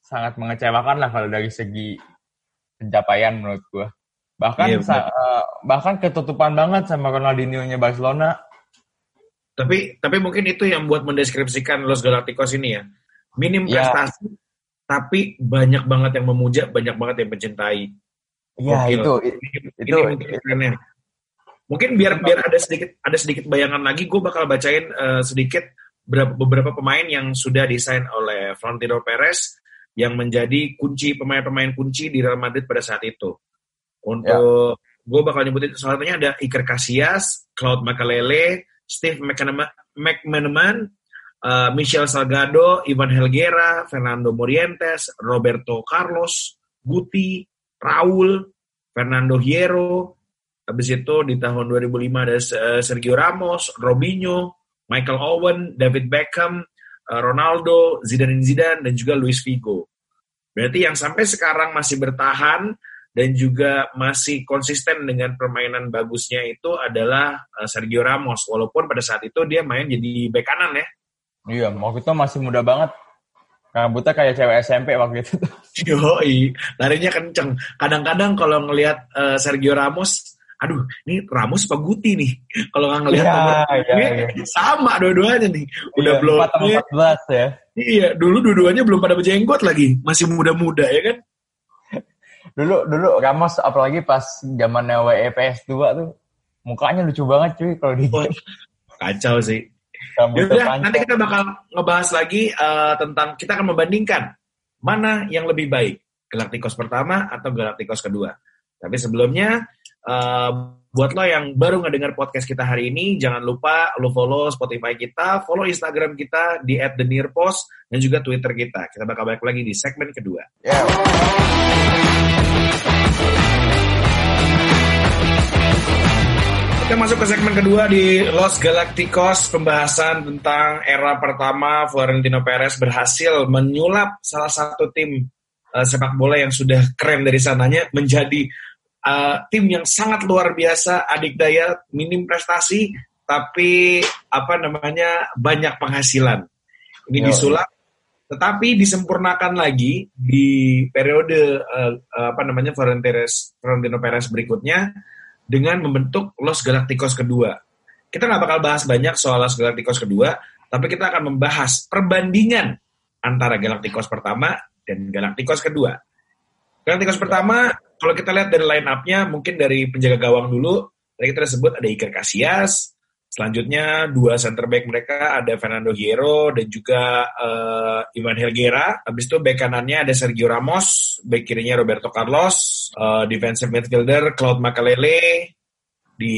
sangat mengecewakan lah kalau dari segi pencapaian menurut gua. Bahkan iya, uh, bahkan ketutupan banget sama Ronaldinho-nya Barcelona. Tapi tapi mungkin itu yang buat mendeskripsikan Los Galacticos ini ya. Minim ya. prestasi tapi banyak banget yang memuja, banyak banget yang mencintai. Iya, itu ini, itu ini mungkin Mungkin biar biar ada sedikit ada sedikit bayangan lagi, gue bakal bacain uh, sedikit beberapa, beberapa pemain yang sudah desain oleh Florentino Perez yang menjadi kunci pemain-pemain kunci di Real Madrid pada saat itu. Untuk ya. gue bakal nyebutin salah satunya ada Iker Casillas, Claude Makalele, Steve McManaman, uh, Michel Salgado, Ivan Helguera, Fernando Morientes, Roberto Carlos, Guti, Raul, Fernando Hierro. Habis itu di tahun 2005 ada uh, Sergio Ramos, Robinho, Michael Owen, David Beckham, uh, Ronaldo, Zidane Zidane, dan juga Luis Figo. Berarti yang sampai sekarang masih bertahan dan juga masih konsisten dengan permainan bagusnya itu adalah uh, Sergio Ramos. Walaupun pada saat itu dia main jadi bek kanan ya. Iya, waktu itu masih muda banget. Rambutnya kayak cewek SMP waktu itu. [LAUGHS] Yoi, larinya kenceng. Kadang-kadang kalau ngelihat uh, Sergio Ramos, aduh, ini Ramos apa Guti nih? [LAUGHS] Kalau nggak ngelihat ya, ya, ya. sama dua-duanya nih. Udah iya, belum. 14 ya. Iya, dulu dua-duanya belum pada berjenggot lagi, masih muda-muda ya kan? Dulu dulu Ramos apalagi pas zamannya WEPS 2 tuh mukanya lucu banget cuy kalau di oh, kacau sih Yaudah, nanti kita bakal ngebahas lagi uh, tentang kita akan membandingkan mana yang lebih baik, Galacticos pertama atau Galacticos kedua. Tapi sebelumnya, uh, buat lo yang baru ngedengar podcast kita hari ini, jangan lupa lo follow Spotify kita, follow Instagram kita di @thenearpost dan juga Twitter kita. Kita bakal balik lagi di segmen kedua. Yeah. Kita masuk ke segmen kedua di Los Galacticos, pembahasan tentang era pertama Florentino Perez berhasil menyulap salah satu tim uh, sepak bola yang sudah keren dari sananya menjadi uh, tim yang sangat luar biasa, adik daya, minim prestasi, tapi apa namanya banyak penghasilan. Ini disulap, tetapi disempurnakan lagi di periode uh, apa namanya Florentino Perez berikutnya dengan membentuk Los Galacticos kedua. Kita nggak bakal bahas banyak soal Los Galacticos kedua, tapi kita akan membahas perbandingan antara Galacticos pertama dan Galacticos kedua. Galacticos pertama, kalau kita lihat dari line up-nya, mungkin dari penjaga gawang dulu, tadi kita sebut ada Iker Casillas, Selanjutnya dua center back mereka ada Fernando Hierro dan juga uh, Ivan Helguera. Habis itu back kanannya ada Sergio Ramos, back kirinya Roberto Carlos, uh, defensive midfielder Claude Makalele, di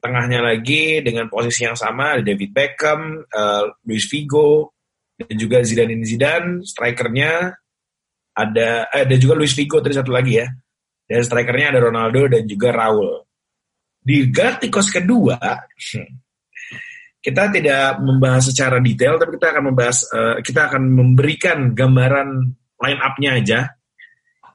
tengahnya lagi dengan posisi yang sama ada David Beckham, uh, Luis Figo, dan juga Zidane Zidane. Strikernya ada eh, ada juga Luis Figo tadi satu lagi ya. Dan strikernya ada Ronaldo dan juga Raul. Di Galacticos kedua, kita tidak membahas secara detail, tapi kita akan membahas, uh, kita akan memberikan gambaran line up-nya aja.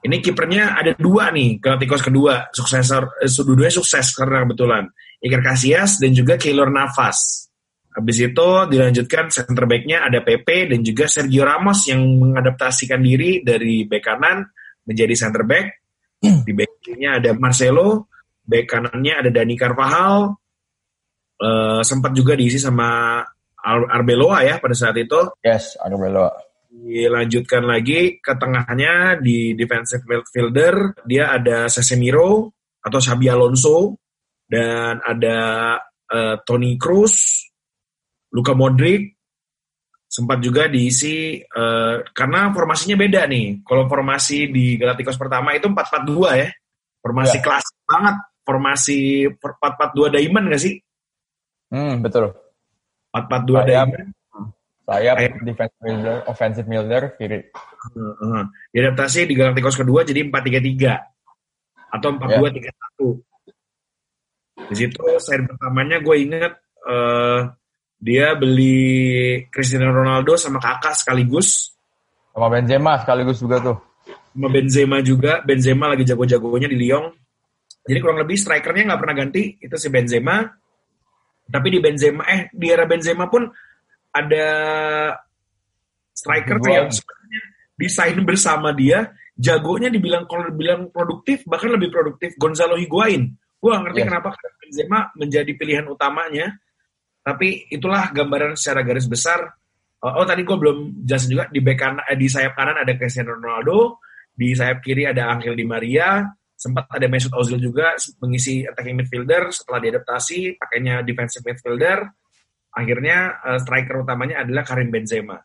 Ini kipernya ada dua nih, Galacticos kedua, suksesor, eh, dua sukses karena kebetulan. Iker Casillas dan juga Keylor Navas. Habis itu dilanjutkan center back-nya ada Pepe dan juga Sergio Ramos yang mengadaptasikan diri dari back kanan menjadi center back. Di back kirinya ada Marcelo, back kanannya ada Dani Carvajal, uh, sempat juga diisi sama Ar Arbeloa ya pada saat itu. Yes, Arbeloa. Dilanjutkan lagi ke tengahnya di defensive midfielder, dia ada Casemiro atau Xabi Alonso dan ada uh, Toni Kroos, Luka Modric, sempat juga diisi uh, karena formasinya beda nih. Kalau formasi di Galacticos pertama itu 4-4-2 ya. Formasi yeah. kelas banget formasi 4-4-2 diamond gak sih? Hmm, betul. 4-4-2 diamond. Saya defensive midfielder, offensive midfielder, kiri. Uh, uh. Diadaptasi di Galacticos kedua jadi 4-3-3. atau empat dua tiga satu. Di situ seri pertamanya gue inget uh, dia beli Cristiano Ronaldo sama kakak sekaligus. Sama Benzema sekaligus juga tuh. Sama Benzema juga. Benzema lagi jago-jagonya di Lyon. Jadi kurang lebih strikernya nggak pernah ganti. Itu si Benzema. Tapi di Benzema, eh di era Benzema pun ada striker yang sebenarnya desain bersama dia. Jagonya dibilang kalau dibilang produktif, bahkan lebih produktif Gonzalo Higuain. Gue gak ngerti yes. kenapa Benzema menjadi pilihan utamanya. Tapi itulah gambaran secara garis besar. Oh, oh tadi gue belum jelasin juga di back kanan, eh, di sayap kanan ada Cristiano Ronaldo, di sayap kiri ada Angel Di Maria, sempat ada Mesut Ozil juga mengisi attacking midfielder setelah diadaptasi pakainya defensive midfielder. Akhirnya uh, striker utamanya adalah Karim Benzema.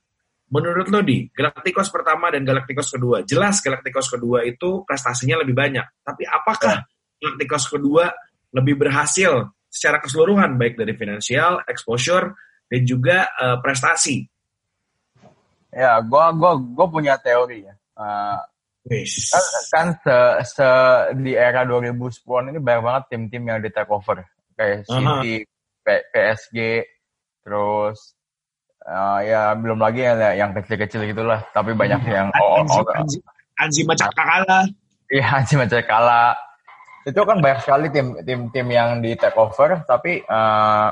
Menurut lo di Galacticos pertama dan Galacticos kedua, jelas Galacticos kedua itu prestasinya lebih banyak. Tapi apakah Galacticos kedua lebih berhasil secara keseluruhan baik dari finansial, exposure dan juga uh, prestasi. Ya, gua gua gua punya teori ya. Uh, Kan, kan se, se di era 2010 ini banyak banget tim-tim yang di take over kayak City, uh-huh. PSG, terus uh, ya belum lagi yang yang kecil-kecil gitulah, tapi banyak yang oh, oh, Anji, Anji Macakala. Iya, Anji Macakala itu kan banyak sekali tim tim tim yang di take over tapi uh,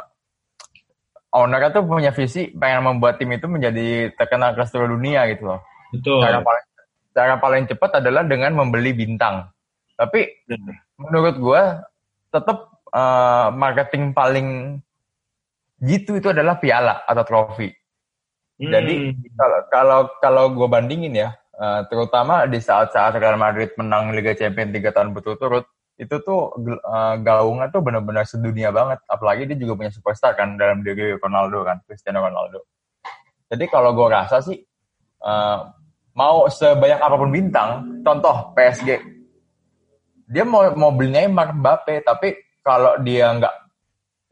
ownernya tuh punya visi pengen membuat tim itu menjadi terkenal ke seluruh dunia gitu loh. Betul. Cara paling cara paling cepat adalah dengan membeli bintang. Tapi hmm. menurut gue tetap uh, marketing paling gitu itu adalah piala atau trofi. Hmm. Jadi kalau kalau kalau gue bandingin ya, uh, terutama di saat-saat Real Madrid menang Liga Champions tiga tahun berturut-turut, itu tuh uh, gaungnya tuh benar-benar sedunia banget. Apalagi dia juga punya superstar kan dalam diri Ronaldo kan, Cristiano Ronaldo. Jadi kalau gue rasa sih uh, mau sebanyak apa pun bintang, contoh PSG, dia mau mau beli Neymar, Mbappe, tapi kalau dia nggak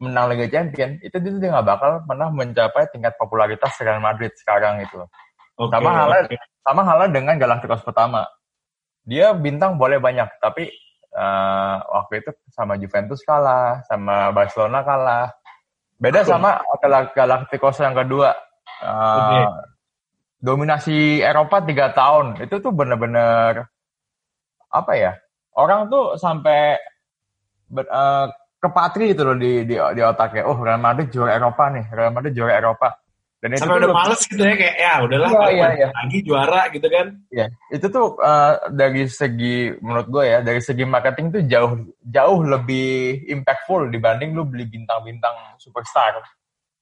menang Liga Champion, itu dia dia nggak bakal pernah mencapai tingkat popularitas Real Madrid sekarang itu. Okay, sama halnya okay. sama halnya dengan Galacticos pertama. Dia bintang boleh banyak, tapi uh, waktu itu sama Juventus kalah, sama Barcelona kalah. Beda sama Galacticos yang kedua. Uh, okay. Dominasi Eropa tiga tahun itu tuh bener-bener apa ya? Orang tuh sampai ber, uh, kepatri gitu loh di, di di otaknya. Oh Real Madrid juara Eropa nih, Real Madrid juara Eropa. Dan itu Sampai udah males gitu ya kayak ya udahlah iya, iya, iya. lagi juara gitu kan. Iya, itu tuh uh, dari segi menurut gue ya, dari segi marketing tuh jauh jauh lebih impactful dibanding lu beli bintang-bintang superstar.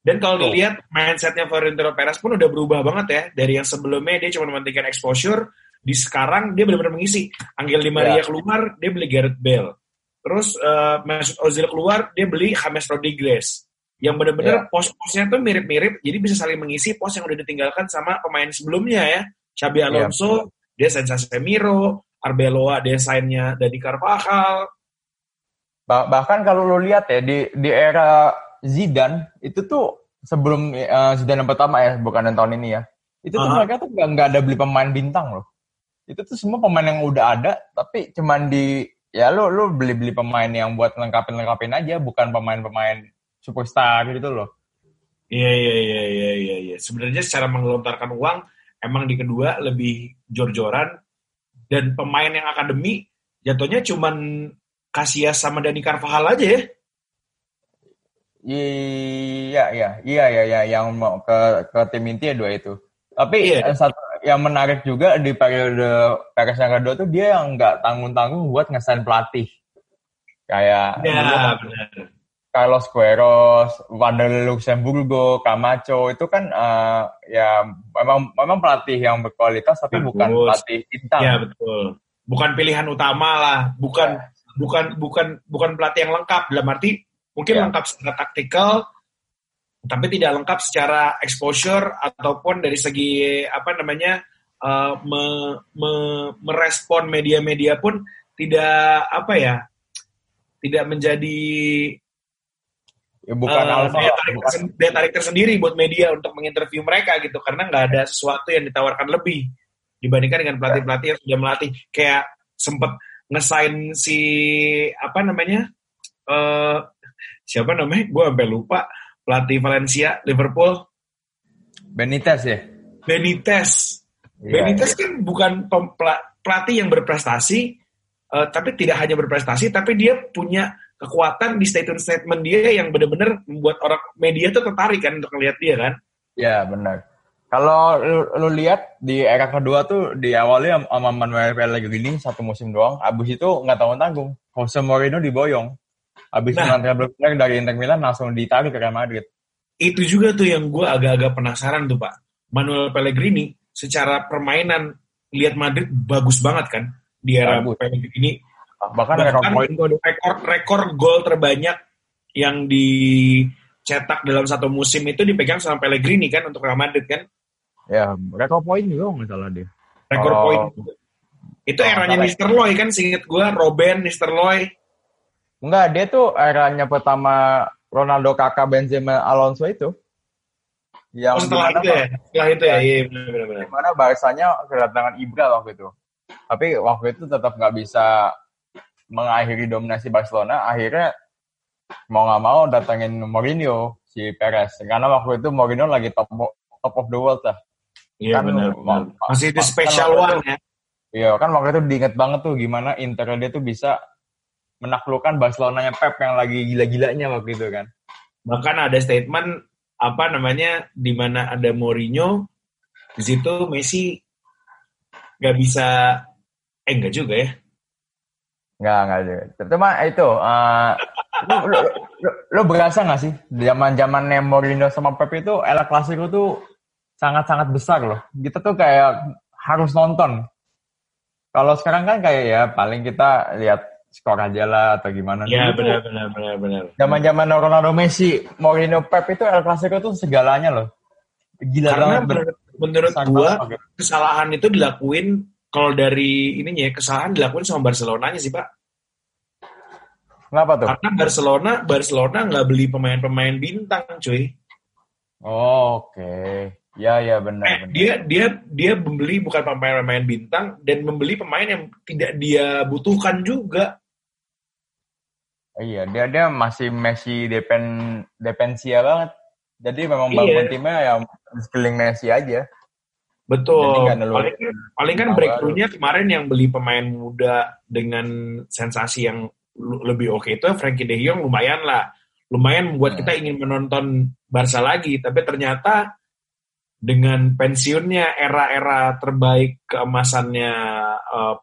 Dan kalau dilihat mindsetnya Florentino Perez pun udah berubah banget ya dari yang sebelumnya dia cuma mementingkan exposure, di sekarang dia benar-benar mengisi. Angel Di Maria yeah. keluar, dia beli Gareth Bale. Terus uh, Mesut Ozil keluar, dia beli James Rodriguez yang benar-benar yeah. pos-posnya tuh mirip-mirip, jadi bisa saling mengisi pos yang udah ditinggalkan sama pemain sebelumnya ya. Xabi iya, Alonso, yeah. dia Sanchez Semiro, Arbeloa desainnya Dani Carvajal. Bah bahkan kalau lo lihat ya di di era Zidane itu tuh sebelum uh, Zidane yang pertama ya, bukan yang tahun ini ya. Itu tuh uh -huh. mereka tuh nggak ada beli pemain bintang loh. Itu tuh semua pemain yang udah ada, tapi cuman di ya lo lo beli beli pemain yang buat lengkapin lengkapin aja, bukan pemain-pemain superstar gitu loh. Iya iya iya iya iya. Ya. Sebenarnya secara menggelontarkan uang emang di kedua lebih jor-joran dan pemain yang akademi jatuhnya cuman Casillas sama Dani Carvajal aja ya. Iya iya iya iya iya yang mau ke ke tim inti ya dua itu. Tapi iya. satu yang menarik juga di periode Perez yang kedua tuh dia yang nggak tanggung-tanggung buat ngesain pelatih. Kayak ya, benar Carlos Queiroz, Wander Luxemburgo, Camacho itu kan uh, ya memang memang pelatih yang berkualitas tapi Bagus. bukan pelatih bintang. Iya betul. Bukan pilihan utama lah, bukan ya. bukan bukan bukan pelatih yang lengkap dalam arti mungkin ya. lengkap secara taktikal tapi tidak lengkap secara exposure ataupun dari segi apa namanya uh, me, me, merespon media-media pun tidak apa ya tidak menjadi ya bukan uh, alfa daya tarik, bukan. daya tarik tersendiri buat media untuk menginterview mereka gitu karena nggak ada sesuatu yang ditawarkan lebih dibandingkan dengan pelatih-pelatih yang sudah melatih kayak sempet ngesain si apa namanya uh, siapa namanya? Gue sampai lupa. Pelatih Valencia Liverpool. Benitez ya? Benitez. Yeah, Benitez yeah. kan bukan pelatih yang berprestasi uh, tapi tidak hanya berprestasi tapi dia punya kekuatan di statement-statement dia yang benar-benar membuat orang media tuh tertarik kan untuk melihat dia kan? Ya benar. Kalau lu, lu lihat di era kedua tuh di awalnya sama Manuel Pellegrini satu musim doang, abis itu nggak tanggung tanggung. Jose Mourinho diboyong. Abis nah, treble dari Inter Milan langsung ditarik ke Real Madrid. Itu juga tuh yang gue agak-agak penasaran tuh pak. Manuel Pellegrini secara permainan lihat Madrid bagus banget kan di era bagus. Pellegrini. Bahkan, bahkan rekor, rekor rekor gol terbanyak yang dicetak dalam satu musim itu dipegang sama Pellegrini kan untuk Real Madrid kan. Ya, rekor poin juga nggak salah dia. Rekor oh. poin. Itu eranya Mister Loy kan, singkat gue, Robin, Mister Loy. Enggak, dia tuh eranya pertama Ronaldo, Kakak, Benzema, Alonso itu. Yang oh, setelah itu ya? Setelah itu ya, iya benar-benar. Di mana bahasanya kedatangan Ibra waktu itu. Tapi waktu itu tetap nggak bisa mengakhiri dominasi Barcelona. Akhirnya mau nggak mau datangin Mourinho, si Perez. Karena waktu itu Mourinho lagi top, top of the world lah. Iya kan, benar. Masih itu special kan one ya. Iya kan waktu itu diinget banget tuh gimana Inter dia tuh bisa menaklukkan Barcelona-nya Pep yang lagi gila-gilanya waktu itu kan. Bahkan ada statement apa namanya di mana ada Mourinho di situ Messi nggak bisa eh enggak juga ya. Enggak, enggak juga. Cuma itu uh, lu, lu, lu, lu berasa nggak sih zaman-zaman Mourinho sama Pep itu El Clasico tuh sangat-sangat besar loh. Kita tuh kayak harus nonton. Kalau sekarang kan kayak ya paling kita lihat skor aja lah atau gimana. Iya benar benar benar benar. Zaman-zaman Ronaldo Messi, Mourinho Pep itu El Clasico tuh segalanya loh. Gila Karena banget. Menurut, menurut gua kesalahan itu dilakuin kalau dari ininya ya, kesalahan dilakuin sama Barcelonanya sih, Pak. Kenapa tuh? Karena Barcelona Barcelona nggak beli pemain-pemain bintang, cuy. Oh, Oke. Okay. Ya ya benar. Eh, benar. Dia dia dia membeli bukan pemain-pemain bintang dan membeli pemain yang tidak dia butuhkan juga. Iya dia dia masih Messi depen depensia banget. Jadi memang iya. bangun timnya ya sekeliling Messi aja. Betul. Paling, paling kan breakthrough-nya kemarin yang beli pemain muda dengan sensasi yang lebih oke okay itu Frankie De Jong lumayan lah. Lumayan membuat hmm. kita ingin menonton Barca lagi, tapi ternyata dengan pensiunnya era-era terbaik keemasannya uh,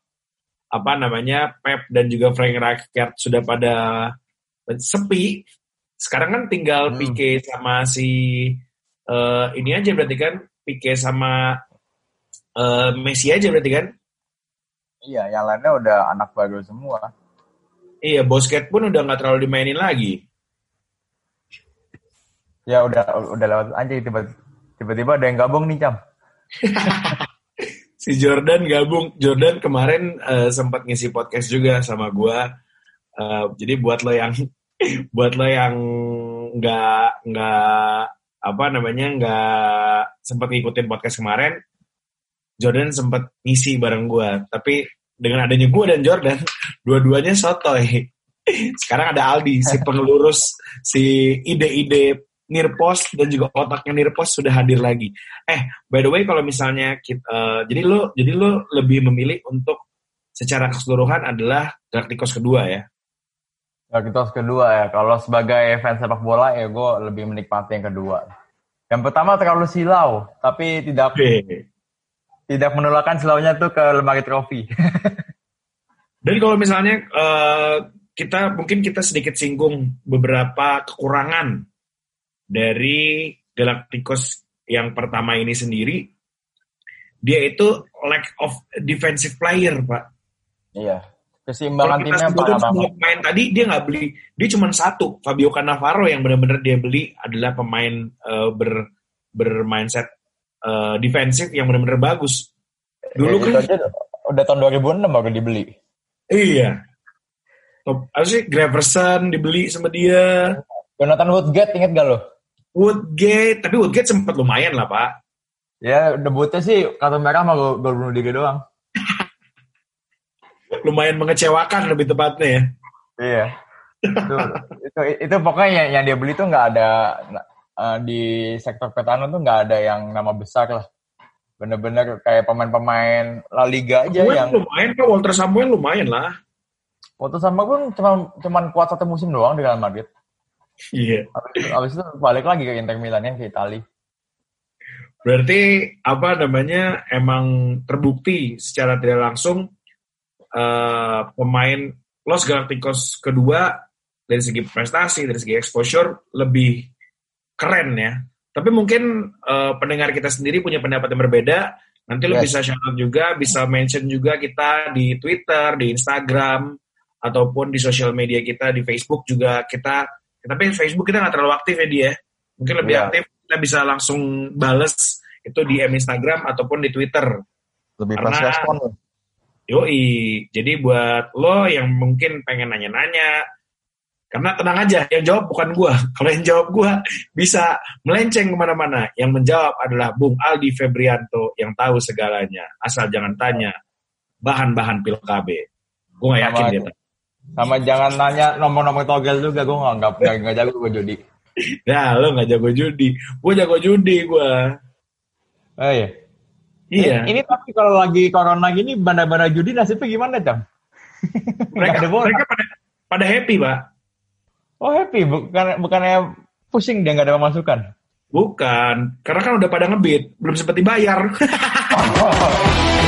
apa namanya Pep dan juga Frank Rijkaard sudah pada sepi. Sekarang kan tinggal hmm. Pique sama si uh, ini aja berarti kan Pique sama uh, Messi aja berarti kan? Iya, yang lainnya udah anak baru semua. Iya, Bosket pun udah nggak terlalu dimainin lagi. Ya udah udah lewat aja tiba Tiba-tiba ada yang gabung nih, Cam. [LAUGHS] si Jordan gabung. Jordan kemarin uh, sempat ngisi podcast juga sama gue. Uh, jadi buat lo yang [LAUGHS] buat lo yang nggak nggak apa namanya nggak sempat ngikutin podcast kemarin, Jordan sempat ngisi bareng gue. Tapi dengan adanya gue dan Jordan, [LAUGHS] dua-duanya sotoy. [LAUGHS] Sekarang ada Aldi, si pengelurus, si ide-ide Nirpos dan juga otaknya Nirpos sudah hadir lagi. Eh, by the way kalau misalnya kita, uh, jadi lo jadi lo lebih memilih untuk secara keseluruhan adalah Galacticos kedua ya. Galacticos kedua ya. Kalau sebagai fans sepak bola ya gue lebih menikmati yang kedua. Yang pertama terlalu silau, tapi tidak hey. tidak menolakkan silaunya tuh ke lemari trofi. [LAUGHS] dan kalau misalnya uh, kita mungkin kita sedikit singgung beberapa kekurangan dari Galacticos yang pertama ini sendiri, dia itu lack of defensive player, Pak. Iya. Keseimbangan timnya apa? Pemain tadi dia nggak beli, dia cuma satu, Fabio Cannavaro yang benar-benar dia beli adalah pemain uh, ber bermindset uh, defensif yang benar-benar bagus. Dulu ya, kan aja udah tahun 2006 baru dibeli. Iya. Apa sih Graverson dibeli sama dia. Jonathan Woodgate inget gak lo? Woodgate, tapi Woodgate sempat lumayan lah pak. Ya debutnya sih kartu merah sama gol, bunuh diri doang. [LAUGHS] lumayan mengecewakan lebih tepatnya ya. Iya. itu, itu, itu pokoknya yang, yang dia beli tuh nggak ada uh, di sektor petano tuh nggak ada yang nama besar lah. Bener-bener kayak pemain-pemain La Liga aja Samuel yang lumayan kok Walter Samuel lumayan lah. Waktu sama pun cuma cuman kuat satu musim doang di Real Madrid. Iya. Habis, habis itu balik lagi ke Inter Milan yang ke Italia. Berarti apa namanya emang terbukti secara tidak langsung uh, pemain Los Galacticos kedua dari segi prestasi, dari segi exposure lebih keren ya. Tapi mungkin uh, pendengar kita sendiri punya pendapat yang berbeda. Nanti yes. lo bisa shout out juga, bisa mention juga kita di Twitter, di Instagram, ataupun di sosial media kita di Facebook juga kita tapi Facebook kita nggak terlalu aktif ya dia mungkin lebih yeah. aktif kita bisa langsung bales itu di Instagram ataupun di Twitter. Lebih pas respon. Yoi. Jadi buat lo yang mungkin pengen nanya-nanya karena tenang aja yang jawab bukan gua. [LAUGHS] Kalau yang jawab gua bisa melenceng ke mana-mana. Yang menjawab adalah Bung Aldi Febrianto yang tahu segalanya. Asal jangan tanya bahan-bahan pil KB gue gak yakin dia sama jangan nanya nomor-nomor togel juga, gue nggak nggak nggak jago gue judi. [LAUGHS] Nah, lo nggak jago judi, gue jago judi gue. Oh iya. Iya. Ini, ini tapi kalau lagi corona gini, bandar-bandar judi nasibnya gimana, Cam? [LAUGHS] Mereka, ada mereka pada, pada happy, Pak. Oh happy, bukan bukannya pusing dia nggak ada pemasukan? Bukan, karena kan udah pada ngebit, belum sempat dibayar. [LAUGHS]